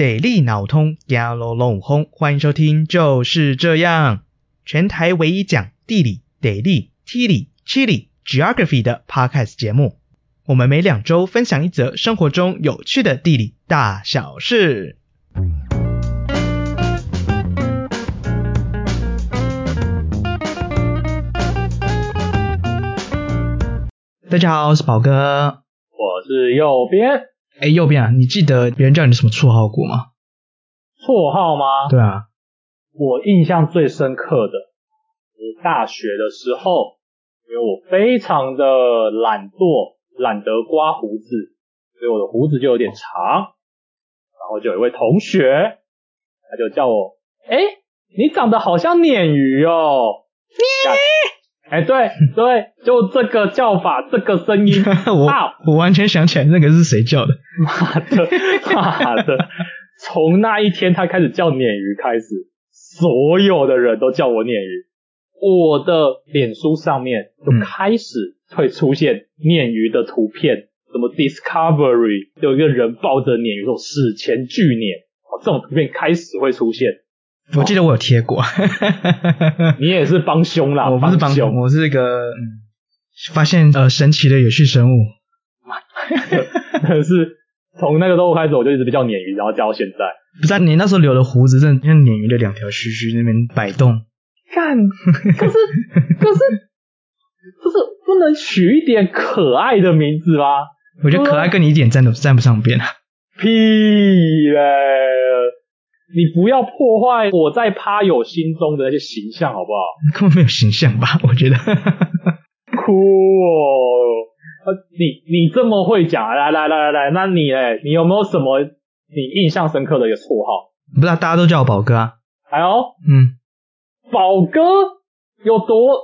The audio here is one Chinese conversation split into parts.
地理脑通，压啰啰轰！欢迎收听，就是这样，全台唯一讲地理、地理、地理、地理、geography 的 podcast 节目。我们每两周分享一则生活中有趣的地理大小事。大家好，我是宝哥，我是右边。哎，右边啊，你记得别人叫你什么绰号过吗？绰号吗？对啊，我印象最深刻的是大学的时候，因为我非常的懒惰，懒得刮胡子，所以我的胡子就有点长。然后就有一位同学，他就叫我，哎，你长得好像鲶鱼哦。鲶鱼。哎，对 对，就这个叫法，这个声音，我我完全想起来那个是谁叫的。妈的，妈的！从那一天他开始叫鲶鱼开始，所有的人都叫我鲶鱼。我的脸书上面就开始会出现鲶鱼的图片，嗯、什么 Discovery 有一个人抱着鲶鱼说史前巨鲶，这种图片开始会出现。我记得我有贴过，你也是帮凶啦，我不是帮凶，我是一个嗯，发现呃神奇的有趣生物。可是从那个时候开始，我就一直被叫鲶鱼，然后叫到现在。不是、啊、你那时候留的胡子，真的像鲶鱼的两条须须那边摆动。干，可是可是不是不能取一点可爱的名字吗？我觉得可爱跟你一点沾都沾不上边啊。屁嘞！你不要破坏我在趴友心中的那些形象，好不好？根本没有形象吧？我觉得。酷哦！你你这么会讲，来来来来来，那你嘞你有没有什么你印象深刻的一个绰号？不知道，大家都叫我宝哥啊。哎呦，嗯，宝哥有多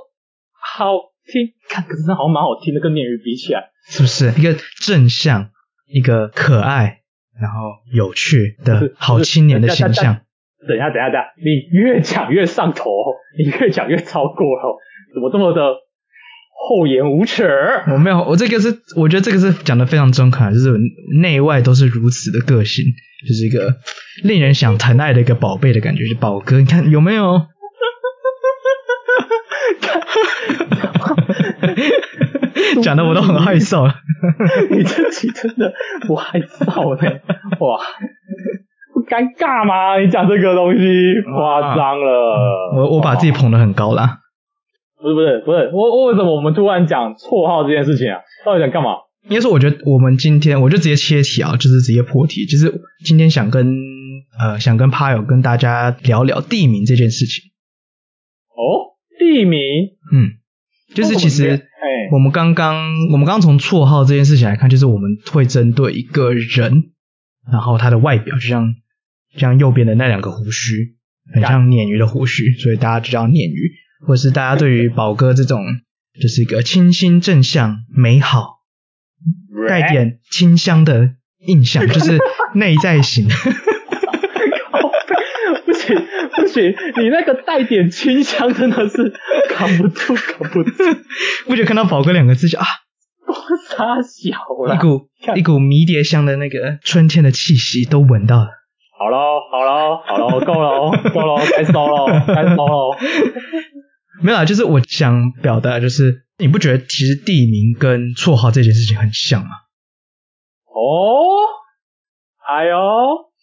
好听？看，可是真好像蛮好听的，跟鲶鱼比起来，是不是？一个正向，一个可爱。然后有趣的好青年的形象。等一下，等一下，等一下，你越讲越上头，你越讲越超过了，怎么这么的厚颜无耻？我没有，我这个是，我觉得这个是讲的非常中肯，就是内外都是如此的个性，就是一个 令人想疼爱的一个宝贝的感觉，就是宝哥，你看有没有？讲的我都很害臊，你自己真的不害臊呢？哇，不尴尬吗？你讲这个东西夸张了。我我把自己捧得很高啦。不是不是不是，我我为什么我们突然讲绰号这件事情啊？到底想干嘛？应该说，我觉得我们今天我就直接切题啊，就是直接破题，就是今天想跟呃想跟趴友跟大家聊聊地名这件事情。哦，地名，嗯，就是其实。我们刚刚，我们刚刚从绰号这件事情来看，就是我们会针对一个人，然后他的外表，就像像右边的那两个胡须，很像鲶鱼的胡须，所以大家就叫鲶鱼，或者是大家对于宝哥这种，就是一个清新正向、美好，带点清香的印象，就是内在型。不行不行，你那个带点清香真的是扛不住，扛不住。不觉得看到宝哥两个字就啊，多傻小了，一股一股迷迭香的那个春天的气息都闻到了。好喽，好喽，好喽，够了，够了，该收了，该收了。没有啊，就是我想表达，就是你不觉得其实地名跟绰号这件事情很像吗？哦，哎呦。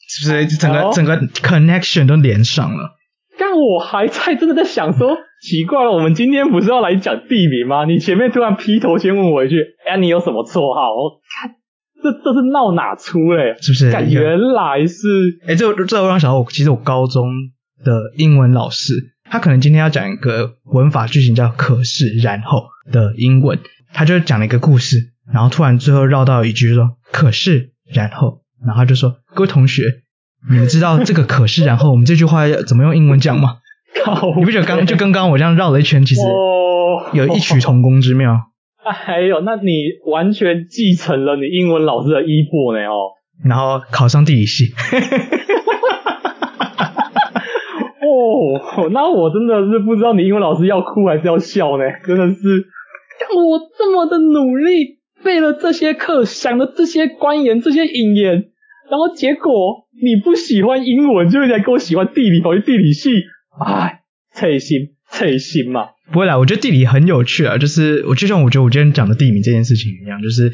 是不是整个整个 connection 都连上了？但我还在真的在想说，奇怪了，我们今天不是要来讲地名吗？你前面突然劈头先问我一句，哎，你有什么绰号？我看这这是闹哪出嘞？是不是？原来是，哎，这这我让想到我，其实我高中的英文老师，他可能今天要讲一个文法句型叫可是然后的英文，他就讲了一个故事，然后突然最后绕到一句说可是然后。然后他就说：“各位同学，你们知道这个可是然后我们这句话要怎么用英文讲吗？靠你不觉得刚就跟刚刚我这样绕了一圈，其实有异曲同工之妙？还有，那你完全继承了你英文老师的衣钵呢哦。然后考上地理系。哦，那我真的是不知道你英文老师要哭还是要笑呢？真的是，像我这么的努力。”背了这些课，想了这些官言，这些引言，然后结果你不喜欢英文，就应该跟我喜欢地理，跑去地理系，哎，操心操心嘛。不会啦，我觉得地理很有趣啊，就是我就像我觉得我今天讲的地名这件事情一样，就是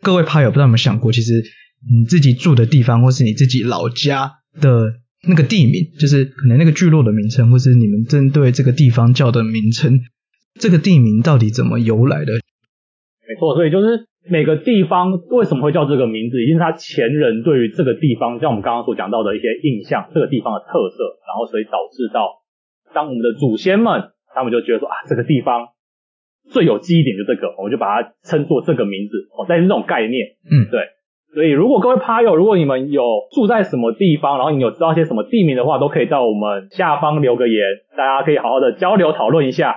各位趴友不知道有没有想过，其实你自己住的地方，或是你自己老家的那个地名，就是可能那个聚落的名称，或是你们针对这个地方叫的名称，这个地名到底怎么由来的？没错，所以就是每个地方为什么会叫这个名字，一定是他前人对于这个地方，像我们刚刚所讲到的一些印象，这个地方的特色，然后所以导致到当我们的祖先们。他们就觉得说啊，这个地方最有记忆点就这个，我们就把它称作这个名字哦，但是这种概念，嗯，对。所以如果各位趴友，如果你们有住在什么地方，然后你有知道些什么地名的话，都可以在我们下方留个言，大家可以好好的交流讨论一下。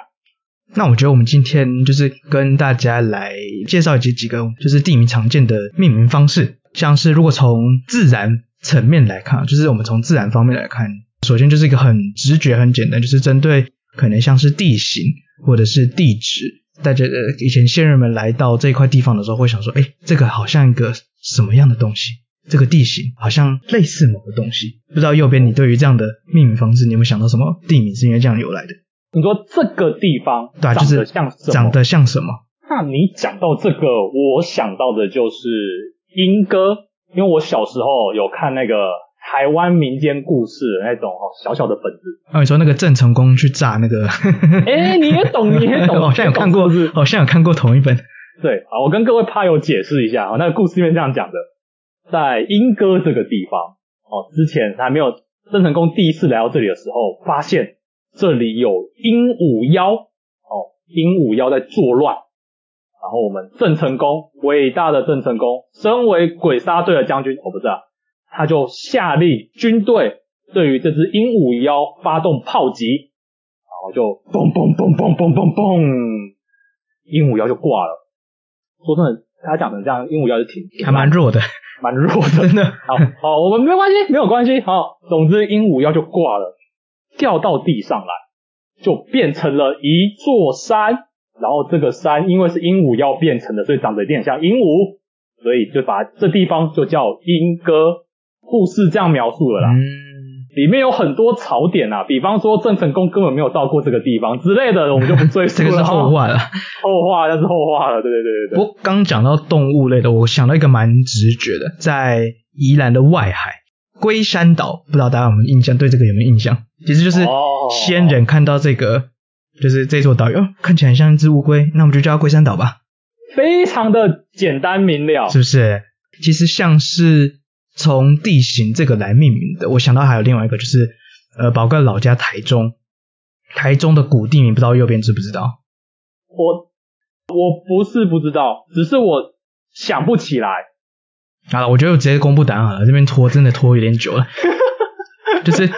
那我觉得我们今天就是跟大家来介绍几几个就是地名常见的命名方式，像是如果从自然层面来看，就是我们从自然方面来看，首先就是一个很直觉、很简单，就是针对。可能像是地形或者是地质，大家呃以前先人们来到这块地方的时候，会想说，哎，这个好像一个什么样的东西？这个地形好像类似某个东西。不知道右边你对于这样的命名方式，你有没有想到什么地名是因为这样由来的？你说这个地方对，就是长得像什么？长得像什么？那你讲到这个，我想到的就是莺歌，因为我小时候有看那个。台湾民间故事的那种哦，小小的本子。啊，你说那个郑成功去炸那个？哎，你也懂，你也懂。好像有看过，好像有看过同一本。对，好，我跟各位趴友解释一下啊，那个故事里面这样讲的，在莺歌这个地方哦，之前还没有郑成功第一次来到这里的时候，发现这里有鹦鹉妖哦，鹦鹉妖在作乱，然后我们郑成功，伟大的郑成功，身为鬼杀队的将军，我不知道。他就下令军队对于这只鹦鹉妖发动炮击，然后就嘣嘣嘣嘣嘣嘣嘣，鹦鹉妖就挂了。说真的，他讲成这样，鹦鹉妖是挺还蛮弱的，蛮弱的，真的。好，好，我们没关系，没有关系。好，总之鹦鹉妖就挂了，掉到地上来，就变成了一座山。然后这个山因为是鹦鹉要变成的，所以长得有点像鹦鹉，所以就把这地方就叫鹦哥。故事这样描述了啦，嗯，里面有很多槽点啊，比方说郑成功根本没有到过这个地方之类的，我们就不赘述了。这个是后话了，后话那是后话了，对对对对对。不过刚讲到动物类的，我想到一个蛮直觉的，在宜兰的外海龟山岛，不知道大家有没有印象？对这个有没有印象？其实就是先人看到这个，就是这座岛屿，哦，看起来像一只乌龟，那我们就叫它龟山岛吧。非常的简单明了，是不是？其实像是。从地形这个来命名的，我想到还有另外一个，就是呃，宝哥老家台中，台中的古地名，不知道右边知不知道？我我不是不知道，只是我想不起来。好了，我觉得我直接公布答案好了，这边拖真的拖有点久了。就是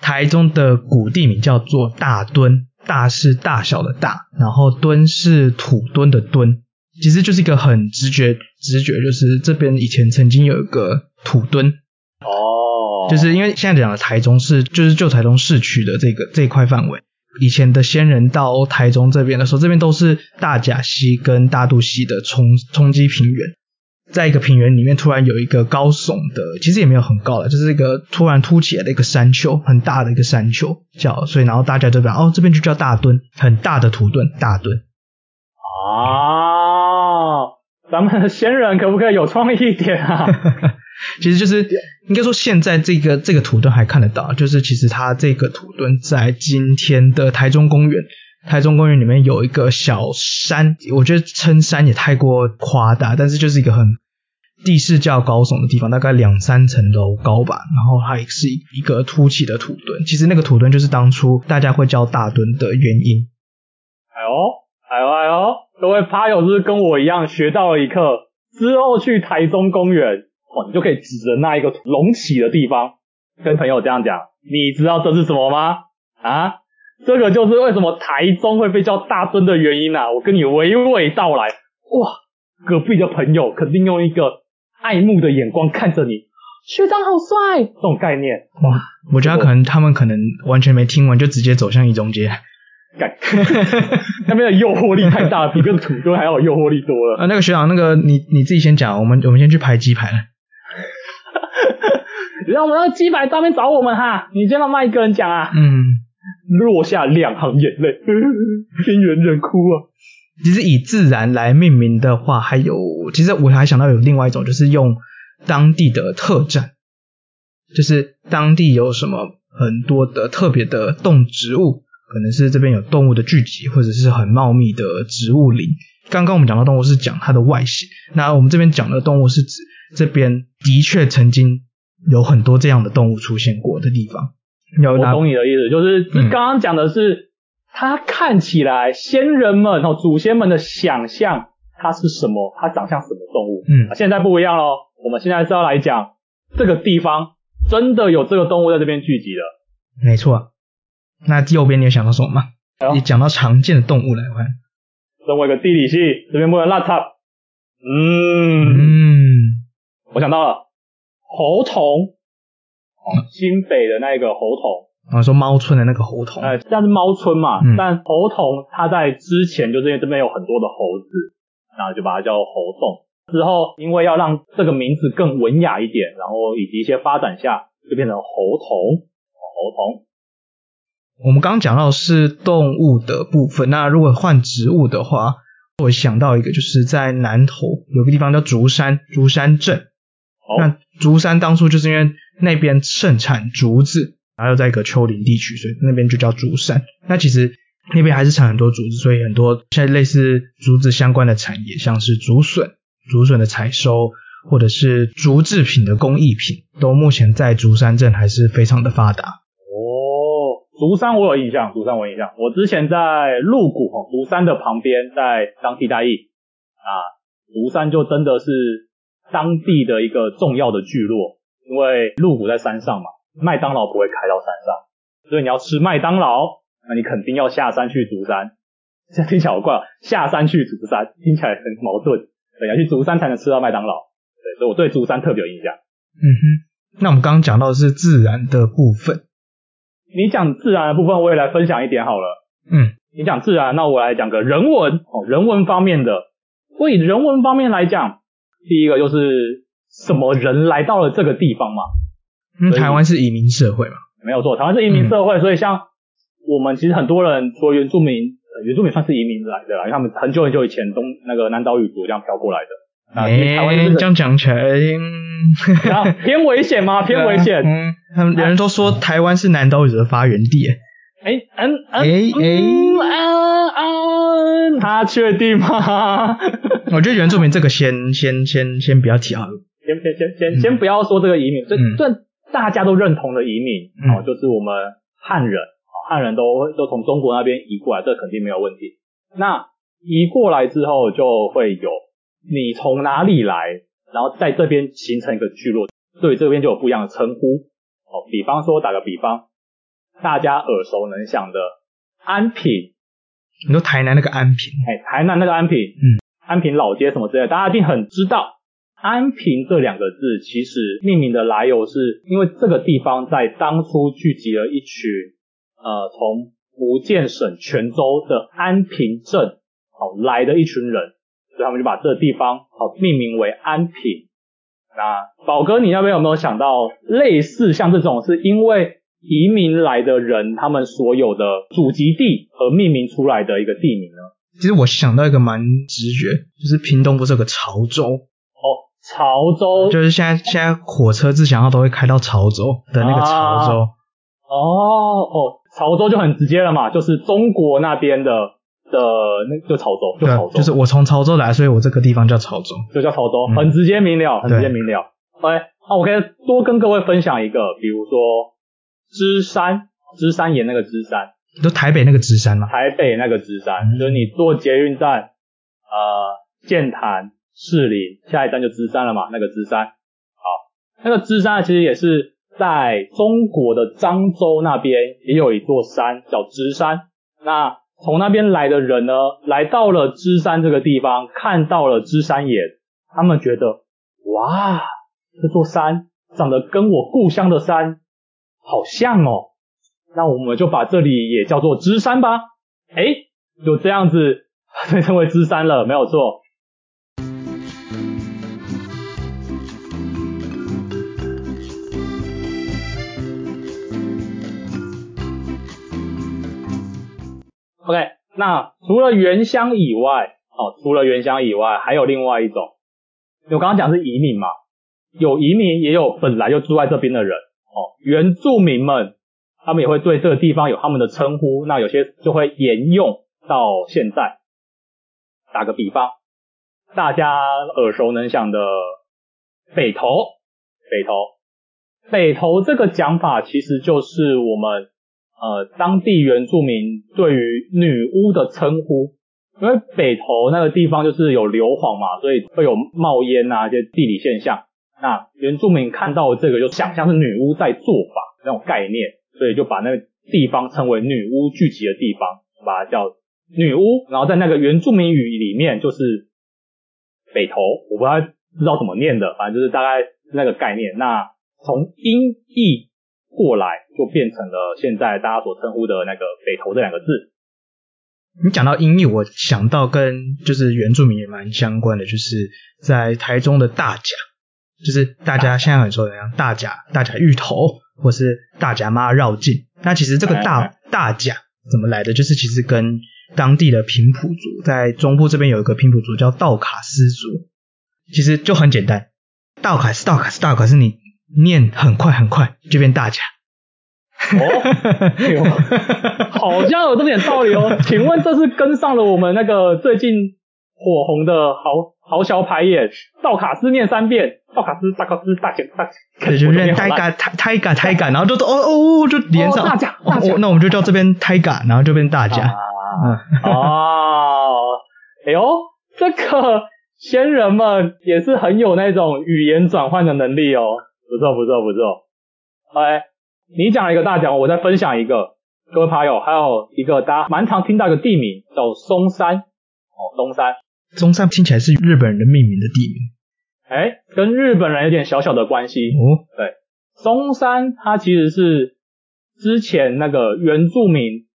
台中的古地名叫做大墩，大是大小的大，然后墩是土墩的墩。其实就是一个很直觉，直觉就是这边以前曾经有一个土墩。哦，就是因为现在讲的台中市，就是旧台中市区的这个这一块范围，以前的先人到台中这边的时候，这边都是大甲溪跟大肚溪的冲冲击平原，在一个平原里面突然有一个高耸的，其实也没有很高了，就是一个突然凸起来的一个山丘，很大的一个山丘叫，所以然后大家就讲哦，这边就叫大墩，很大的土墩，大墩。啊。咱们的先人可不可以有创意一点啊？其实就是应该说，现在这个这个土墩还看得到，就是其实它这个土墩在今天的台中公园，台中公园里面有一个小山，我觉得称山也太过夸大，但是就是一个很地势较高耸的地方，大概两三层楼高吧，然后它也是一个凸起的土墩，其实那个土墩就是当初大家会叫大墩的原因。哎呦，哎呦，哎呦。各位趴友是是跟我一样学到了一课？之后去台中公园，哦，你就可以指着那一个隆起的地方，跟朋友这样讲：你知道这是什么吗？啊，这个就是为什么台中会被叫大墩的原因啊！我跟你娓娓道来。哇，隔壁的朋友肯定用一个爱慕的眼光看着你，学长好帅，这种概念。哇，我觉得可能他们可能完全没听完，就直接走向一中街。那边的诱惑力太大了，比个土堆还要有诱惑力多了。啊，那个学长，那个你你自己先讲，我们我们先去排鸡排了。让我们让鸡排当面找我们哈，你见到麦一个人讲啊，嗯，落下两行眼泪，边缘人哭啊。其实以自然来命名的话，还有，其实我还想到有另外一种，就是用当地的特产，就是当地有什么很多的特别的动植物，可能是这边有动物的聚集，或者是很茂密的植物林。刚刚我们讲到动物是讲它的外形，那我们这边讲的动物是指这边的确曾经有很多这样的动物出现过的地方。有我懂你的意思，就是刚刚讲的是。嗯它看起来先人们哦，祖先们的想象，它是什么？它长相什么动物？嗯，现在不一样喽。我们现在是要来讲这个地方真的有这个动物在这边聚集的。没错。那右边你有想到什么吗？哎、你讲到常见的动物来看，身为一个地理系，这边不能乱插。嗯嗯，我想到了猴童，新北的那个猴童。啊，说猫村的那个猴童，哎，这样是猫村嘛？嗯、但猴童它在之前就是因为这边有很多的猴子，然后就把它叫猴洞。之后因为要让这个名字更文雅一点，然后以及一些发展下，就变成猴童。猴硐。我们刚刚讲到是动物的部分，那如果换植物的话，我想到一个，就是在南投有个地方叫竹山，竹山镇。哦、那竹山当初就是因为那边盛产竹子。然后又在一个丘陵地区，所以那边就叫竹山。那其实那边还是产很多竹子，所以很多现在类似竹子相关的产业，像是竹笋、竹笋的采收，或者是竹制品的工艺品，都目前在竹山镇还是非常的发达。竹山我有印象，竹山我有印象。我之前在鹿谷哦，竹山的旁边在当替代役啊，竹山就真的是当地的一个重要的聚落，因为鹿谷在山上嘛。麦当劳不会开到山上，所以你要吃麦当劳，那你肯定要下山去竹山。这听起来好怪，下山去竹山听起来很矛盾。对，要去竹山才能吃到麦当劳。对，所以我对竹山特别有印象。嗯哼，那我们刚刚讲到的是自然的部分，你讲自然的部分，我也来分享一点好了。嗯，你讲自然，那我来讲个人文哦，人文方面的。所以人文方面来讲，第一个就是什么人来到了这个地方嘛？嗯，台湾是移民社会嘛？没有错，台湾是移民社会，嗯、所以像我们其实很多人说原住民，原住民算是移民来的啦，因为他们很久很久以前东那个南岛语族这样飘过来的。哎，台湾这样讲起来，偏危险吗？偏危险。嗯，他们人都说台湾是南岛语的发源地。哎，嗯嗯哎哎嗯，他确定吗？我觉得原住民这个先先先先不要提啊，先先先先先不要说这个移民，这这。嗯大家都认同的移民，哦，就是我们汉人，汉人都都从中国那边移过来，这肯定没有问题。那移过来之后，就会有你从哪里来，然后在这边形成一个聚落，对这边就有不一样的称呼。哦，比方说打个比方，大家耳熟能详的安平，你说台南那个安平，哎，台南那个安平，嗯，安平老街什么之类的，大家一定很知道。安平这两个字，其实命名的来由是因为这个地方在当初聚集了一群，呃，从福建省泉州的安平镇，好来的一群人，所以他们就把这个地方好命名为安平。那宝哥，你那边有没有想到类似像这种是因为移民来的人他们所有的祖籍地而命名出来的一个地名呢？其实我想到一个蛮直觉，就是屏东不是有个潮州？哦潮州就是现在，现在火车自强号都会开到潮州的那个潮州。啊、哦哦，潮州就很直接了嘛，就是中国那边的的那就潮州，就潮州。就是我从潮州来，所以我这个地方叫潮州，就叫潮州，嗯、很直接明了，很直接明了。OK，，那我可以多跟各位分享一个，比如说芝山，芝山岩那个芝山，就台北那个芝山嘛。台北那个芝山，嗯、就是你坐捷运站，呃，剑潭。士林，下一站就芝山了嘛，那个芝山，好，那个芝山其实也是在中国的漳州那边也有一座山叫芝山。那从那边来的人呢，来到了芝山这个地方，看到了芝山岩，他们觉得哇，这座山长得跟我故乡的山好像哦，那我们就把这里也叫做芝山吧。哎，就这样子 被称为芝山了，没有错。OK，那除了原乡以外，哦，除了原乡以外，还有另外一种，我刚刚讲是移民嘛，有移民也有本来就住在这边的人，哦，原住民们，他们也会对这个地方有他们的称呼，那有些就会沿用到现在。打个比方，大家耳熟能详的北投，北投，北投这个讲法其实就是我们。呃，当地原住民对于女巫的称呼，因为北投那个地方就是有硫磺嘛，所以会有冒烟啊这些地理现象。那原住民看到这个就想象是女巫在做法那种概念，所以就把那个地方称为女巫聚集的地方，把它叫女巫。然后在那个原住民语里面就是北投，我不知道知道怎么念的，反正就是大概那个概念。那从音译。过来就变成了现在大家所称呼的那个北投这两个字。你讲到音译，我想到跟就是原住民也蛮相关的，就是在台中的大甲，就是大家现在很说的样大甲、大甲芋头，或是大甲妈绕境。那其实这个大大甲怎么来的？就是其实跟当地的平埔族，在中部这边有一个平埔族叫道卡斯族，其实就很简单，道卡斯道卡斯道卡斯你。念很快很快就变大甲哦，好像有这么点道理哦。请问这是跟上了我们那个最近火红的豪豪小排演，道卡斯念三遍，道卡斯大卡斯大甲大甲，对，就念泰嘎泰泰嘎泰嘎，然后就哦哦就连上、哦、大甲大甲、哦，那我们就叫这边泰嘎，然后就变大甲。啊、嗯哦，哎呦，这个先人们也是很有那种语言转换的能力哦。不错不错不错，OK，你讲了一个大奖，我再分享一个，各位朋友，还有一个大家蛮常听到一个地名叫松山，哦，松山，松山听起来是日本人命名的地名，哎，跟日本人有点小小的关系。哦，对，松山它其实是之前那个原住民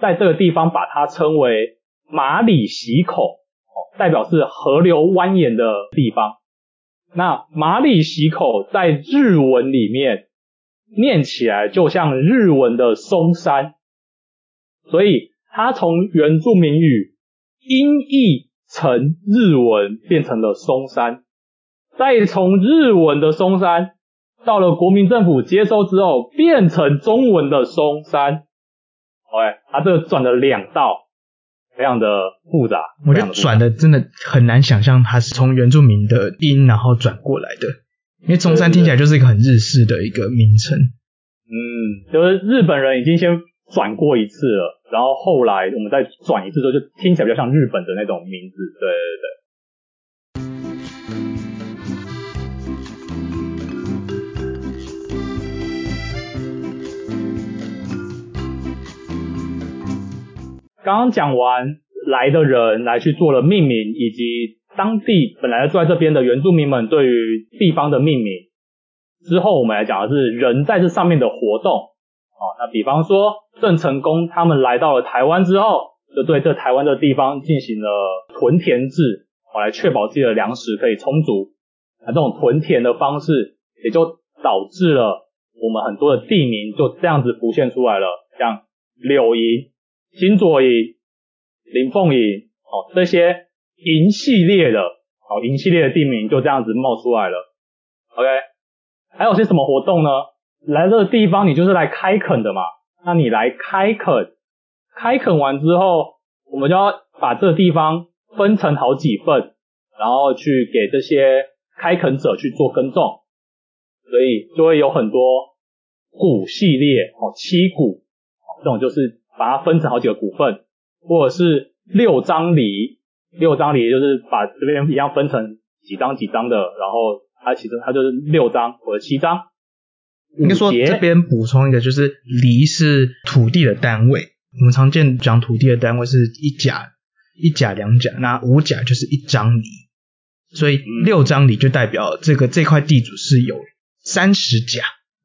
在这个地方把它称为马里洗口，哦，代表是河流蜿蜒的地方。那马里喜口在日文里面念起来就像日文的松山，所以它从原住民语音译成日文变成了松山，再从日文的松山到了国民政府接收之后变成中文的松山，OK，它这转了两道。非常的复杂，我觉得转的真的很难想象它是从原住民的音然后转过来的，因为中山听起来就是一个很日式的一个名称。嗯，就是日本人已经先转过一次了，然后后来我们再转一次之后，就听起来比较像日本的那种名字。对对对。刚刚讲完来的人来去做了命名，以及当地本来住在这边的原住民们对于地方的命名之后，我们来讲的是人在这上面的活动。哦，那比方说郑成功他们来到了台湾之后，就对这台湾的地方进行了屯田制，哦，来确保自己的粮食可以充足。那这种屯田的方式，也就导致了我们很多的地名就这样子浮现出来了，像柳营。金左营、林凤营，哦，这些银系列的，哦，银系列的地名就这样子冒出来了。OK，还有些什么活动呢？来这个地方你就是来开垦的嘛，那你来开垦，开垦完之后，我们就要把这个地方分成好几份，然后去给这些开垦者去做耕种，所以就会有很多谷系列，哦，七谷，哦，这种就是。把它分成好几个股份，或者是六张犁，六张犁就是把这边一样分成几张几张的，然后它其实它就是六张或者七张。应该说这边补充一个，就是梨是土地的单位，我们常见讲土地的单位是一甲、一甲两甲，那五甲就是一张梨，所以六张梨就代表这个这块地主是有三十甲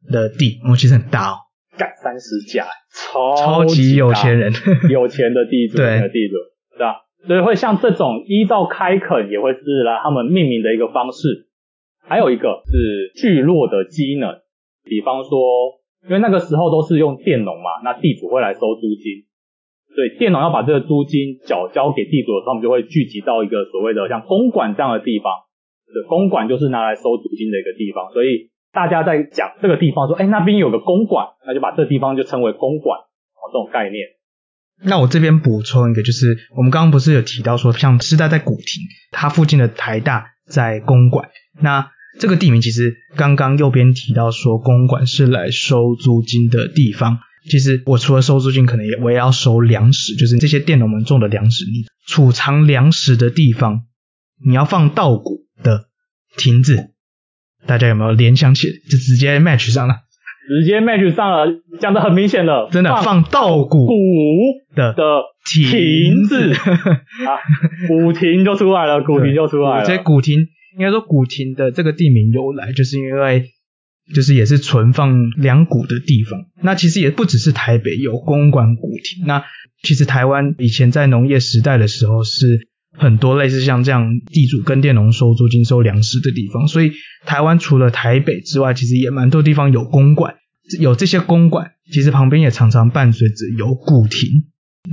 的地，哦，其实很大哦。干三十家，超超级有钱人，有钱的地主，对的地主，对吧？所以会像这种依照开垦也会是来他们命名的一个方式。还有一个是聚落的机能，比方说，因为那个时候都是用佃农嘛，那地主会来收租金，所以佃农要把这个租金缴交给地主的时候，他们就会聚集到一个所谓的像公馆这样的地方。对，公馆就是拿来收租金的一个地方，所以大家在讲这个地方说，哎，那边有个公馆，那就把这地方就称为公馆，哦，这种概念。那我这边补充一个，就是我们刚刚不是有提到说，像师大在古亭，它附近的台大在公馆，那这个地名其实刚刚右边提到说，公馆是来收租金的地方。其实我除了收租金，可能也我也要收粮食，就是这些佃农们种的粮食，你储藏粮食的地方，你要放稻谷的亭子，大家有没有联想起？就直接 match 上了，直接 match 上了，讲的很明显了，真的放稻谷的的亭子。啊，古亭就出来了，古亭就出来了，这古亭应该说古亭的这个地名由来，就是因为。就是也是存放粮谷的地方，那其实也不只是台北有公馆古亭，那其实台湾以前在农业时代的时候是很多类似像这样地主跟佃农收租金、收粮食的地方，所以台湾除了台北之外，其实也蛮多地方有公馆，有这些公馆，其实旁边也常常伴随着有古亭，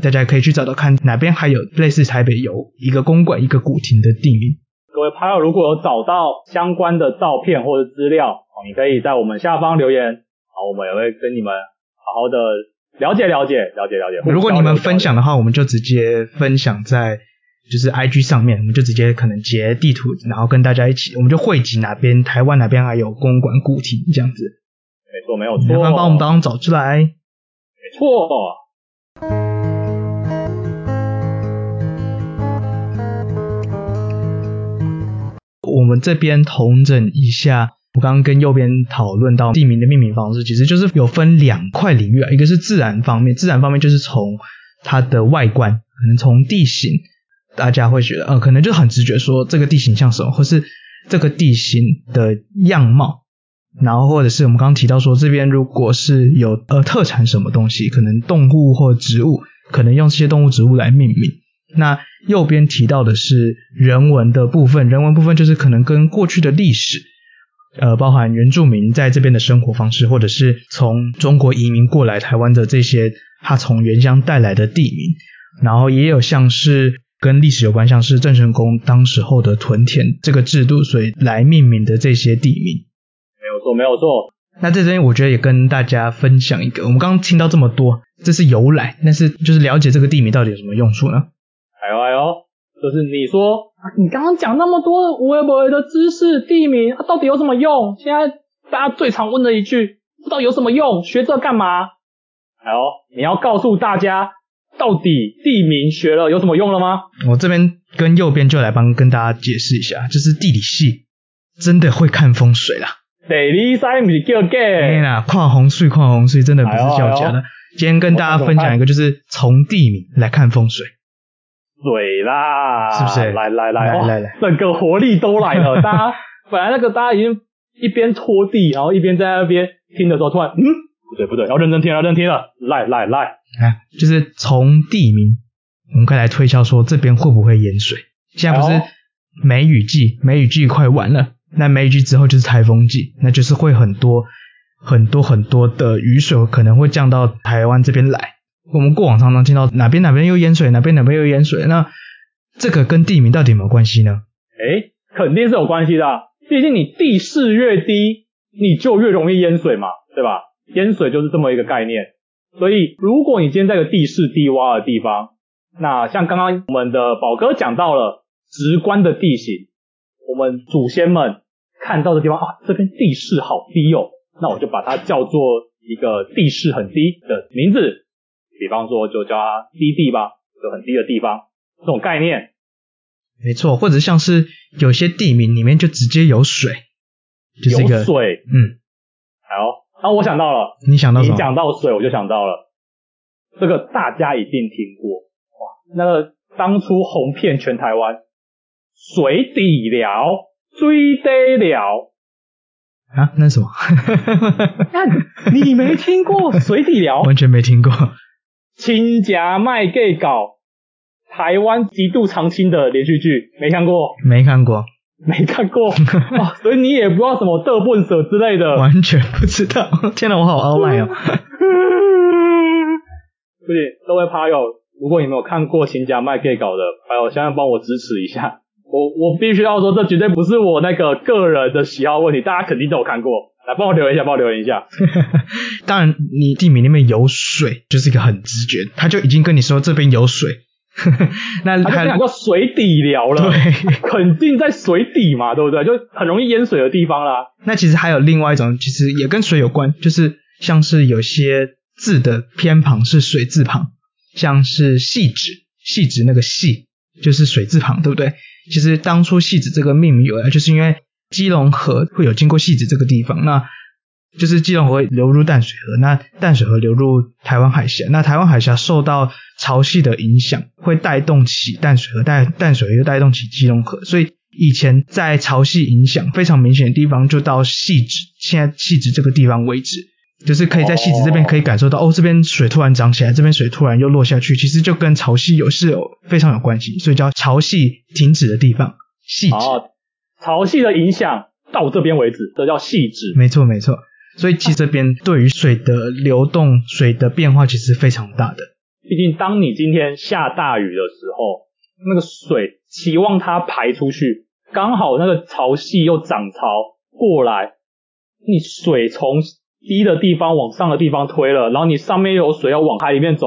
大家可以去找找看哪边还有类似台北有一个公馆、一个古亭的地名。各位朋友，如果有找到相关的照片或者资料，你可以在我们下方留言，好，我们也会跟你们好好的了解了解了解了解。如果你们分享的话，我们就直接分享在就是 IG 上面，我们就直接可能截地图，然后跟大家一起，我们就汇集哪边台湾哪边还有公馆古亭这样子。没错，没有错。麻烦帮我们帮找出来。没错。我们这边统整一下。我刚刚跟右边讨论到地名的命名方式，其实就是有分两块领域啊，一个是自然方面，自然方面就是从它的外观，可能从地形，大家会觉得，呃，可能就很直觉说这个地形像什么，或是这个地形的样貌，然后或者是我们刚刚提到说这边如果是有呃特产什么东西，可能动物或植物，可能用这些动物植物来命名。那右边提到的是人文的部分，人文部分就是可能跟过去的历史。呃，包含原住民在这边的生活方式，或者是从中国移民过来台湾的这些他从原乡带来的地名，然后也有像是跟历史有关，像是郑成功当时候的屯田这个制度，所以来命名的这些地名。没有错，没有错。那在这边我觉得也跟大家分享一个，我们刚刚听到这么多，这是由来，但是就是了解这个地名到底有什么用处呢？哎呦哎呦。就是你说啊，你刚刚讲那么多无为不为的知识地名，啊，到底有什么用？现在大家最常问的一句，不知道有什么用？学这干嘛？哎呦，你要告诉大家，到底地名学了有什么用了吗？我这边跟右边就来帮跟大家解释一下，就是地理系真的会看风水啦。地理系不是叫假。对啦，看风水，看风水真的不是叫假的。哎、今天跟大家分享一个，就是从地名来看风水。水啦，是不是？来来来，来来来，整个活力都来了。大家本来那个大家已经一边拖地，然后一边在那边听的时候，突然嗯，不对不对，要认真听了，认真听了。来来来，啊，就是从地名，我们可以来推敲说这边会不会淹水。现在不是梅雨季，梅雨季快完了，那梅雨季之后就是台风季，那就是会很多很多很多的雨水可能会降到台湾这边来。我们过往常常听到哪边哪边又淹水，哪边哪边又淹水，那这个跟地名到底有没有关系呢？诶，肯定是有关系的，毕竟你地势越低，你就越容易淹水嘛，对吧？淹水就是这么一个概念。所以如果你今天在个地势低洼的地方，那像刚刚我们的宝哥讲到了直观的地形，我们祖先们看到的地方啊，这边地势好低哦，那我就把它叫做一个地势很低的名字。比方说，就叫它低地吧，就很低的地方，这种概念。没错，或者像是有些地名里面就直接有水，就是有水，嗯，好，那我想到了，你想到什么？你讲到水，我就想到了，这个大家一定听过，哇，那个当初红遍全台湾，水底寮，水底寮。啊，那是什么？那你没听过 水底寮？完全没听过。亲家卖给搞，台湾极度长青的连续剧，没看过？没看过，没看过啊！所以你也不知道什么德本社之类的，完全不知道。天哪，我好傲慢哦！不行，各位朋友，如果你没有看过《新家卖 gay 搞的，还有现在帮我支持一下。我我必须要说，这绝对不是我那个个人的喜好问题，大家肯定都有看过。来，帮我留言一下，帮我留言一下。当然，你地名里面有水，就是一个很直觉，他就已经跟你说这边有水。那他就讲过水底寮了，对，肯定在水底嘛，对不对？就很容易淹水的地方啦。那其实还有另外一种，其实也跟水有关，就是像是有些字的偏旁是水字旁，像是汐止，汐止那个汐就是水字旁，对不对？其实当初汐止这个命名由来，就是因为基隆河会有经过汐止这个地方，那就是基隆河流入淡水河，那淡水河流入台湾海峡，那台湾海峡受到潮汐的影响，会带动起淡水河，带淡水河又带动起基隆河，所以以前在潮汐影响非常明显的地方，就到汐止，现在汐止这个地方为止。就是可以在汐止这边可以感受到，哦，哦，这边水突然涨起来，这边水突然又落下去，其实就跟潮汐有是有非常有关系，所以叫潮汐停止的地方，汐止。哦，潮汐的影响到这边为止，这叫汐止。没错没错，所以其实这边对于水的流动、水的变化其实非常大的。毕竟当你今天下大雨的时候，那个水期望它排出去，刚好那个潮汐又涨潮过来，你水从低的地方往上的地方推了，然后你上面又有水要往海里面走，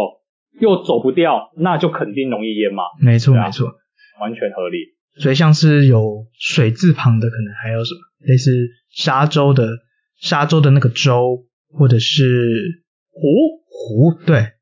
又走不掉，那就肯定容易淹嘛。没错，啊、没错，完全合理。所以像是有水字旁的，可能还有什么类似沙洲的沙洲的那个洲，或者是湖湖，对。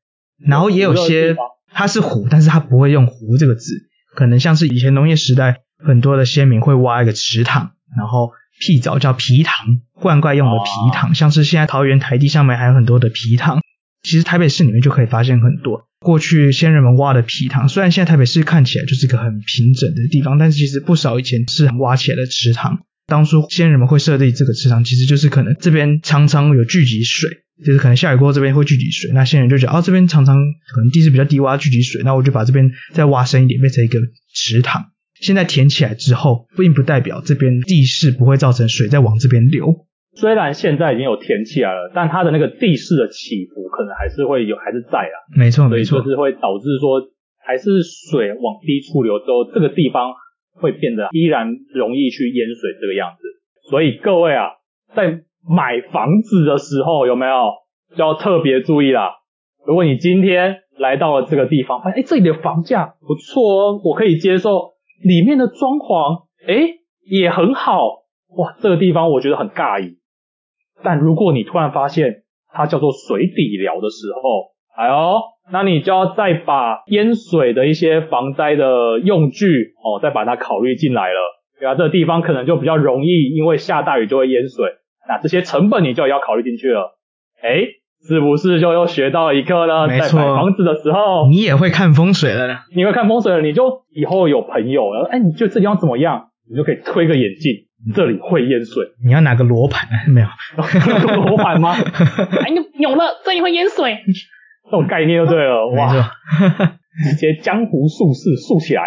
然后也有些它是湖，但是它不会用湖这个字，可能像是以前农业时代，很多的先民会挖一个池塘，然后。辟沼叫皮塘，灌溉用的皮塘，像是现在桃园台地上面还有很多的皮塘。其实台北市里面就可以发现很多过去先人们挖的皮塘。虽然现在台北市看起来就是一个很平整的地方，但是其实不少以前是挖起来的池塘。当初先人们会设立这个池塘，其实就是可能这边常常有聚集水，就是可能下雨过后这边会聚集水。那先人就觉得哦，这边常常可能地势比较低洼，聚集水，那我就把这边再挖深一点，变成一个池塘。现在填起来之后，并不代表这边地势不会造成水再往这边流。虽然现在已经有填起来了，但它的那个地势的起伏可能还是会有，还是在啊。没错，没错，就是会导致说，还是水往低处流之后，这个地方会变得依然容易去淹水这个样子。所以各位啊，在买房子的时候有没有就要特别注意啦？如果你今天来到了这个地方，发现哎，这里的房价不错哦，我可以接受。里面的装潢，诶，也很好，哇，这个地方我觉得很尬意。但如果你突然发现它叫做水底寮的时候，哎呦，那你就要再把淹水的一些防灾的用具哦，再把它考虑进来了。对啊，这个地方可能就比较容易，因为下大雨就会淹水，那这些成本你就要考虑进去了。哎是不是就又学到一课呢？没错，在买房子的时候，你也会看风水了呢。你会看风水了，你就以后有朋友了，哎，你觉得这地方怎么样？你就可以推个眼镜，这里会淹水。你要拿个罗盘？没有，罗盘吗？哎，你有了，这里会淹水，这种概念就对了。哇，直接江湖术士竖起来。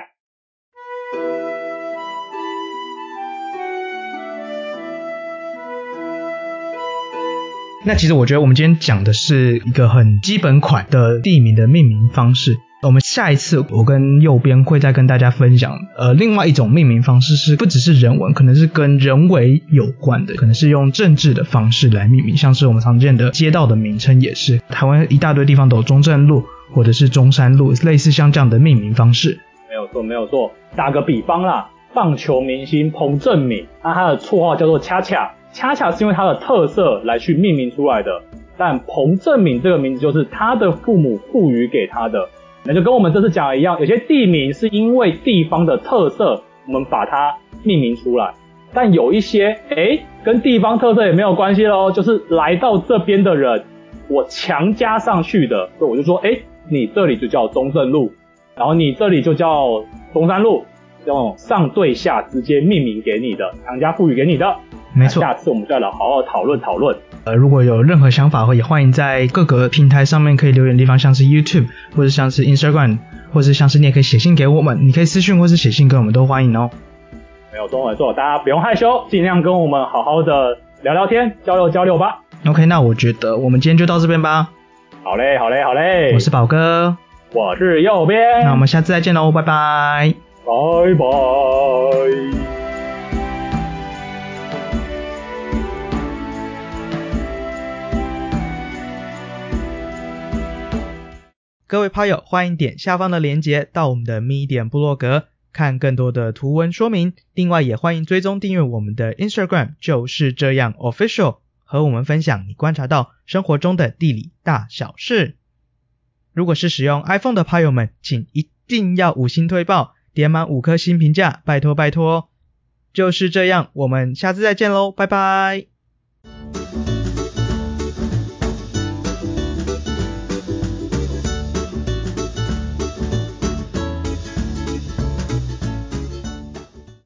那其实我觉得我们今天讲的是一个很基本款的地名的命名方式。我们下一次我跟右边会再跟大家分享，呃，另外一种命名方式是不只是人文，可能是跟人为有关的，可能是用政治的方式来命名，像是我们常见的街道的名称也是，台湾一大堆地方都有中正路或者是中山路，类似像这样的命名方式。没有错，没有错。打个比方啦，棒球明星彭政闵，那他的绰号叫做恰恰。恰恰是因为他的特色来去命名出来的，但彭政闵这个名字就是他的父母赋予给他的，那就跟我们这次讲的一样，有些地名是因为地方的特色，我们把它命名出来，但有一些诶跟地方特色也没有关系喽，就是来到这边的人，我强加上去的，所以我就说，诶你这里就叫中正路，然后你这里就叫中山路，用上对下直接命名给你的，强加赋予给你的。没错，下次我们再来好好讨论讨论。呃，如果有任何想法也欢迎在各个平台上面可以留言的地方，像是 YouTube 或者像是 Instagram，或者像是你也可以写信给我们，你可以私讯或是写信给我们都欢迎哦。没有错没错，大家不用害羞，尽量跟我们好好的聊聊天，交流交流吧。OK，那我觉得我们今天就到这边吧。好嘞好嘞好嘞，我是宝哥，我是右边。那我们下次再见喽，拜拜。拜拜。各位朋友，欢迎点下方的链接到我们的 Medium 部落格，看更多的图文说明。另外，也欢迎追踪订阅我们的 Instagram，就是这样 Official，和我们分享你观察到生活中的地理大小事。如果是使用 iPhone 的朋友们，请一定要五星推爆，点满五颗星评价，拜托拜托。就是这样，我们下次再见喽，拜拜。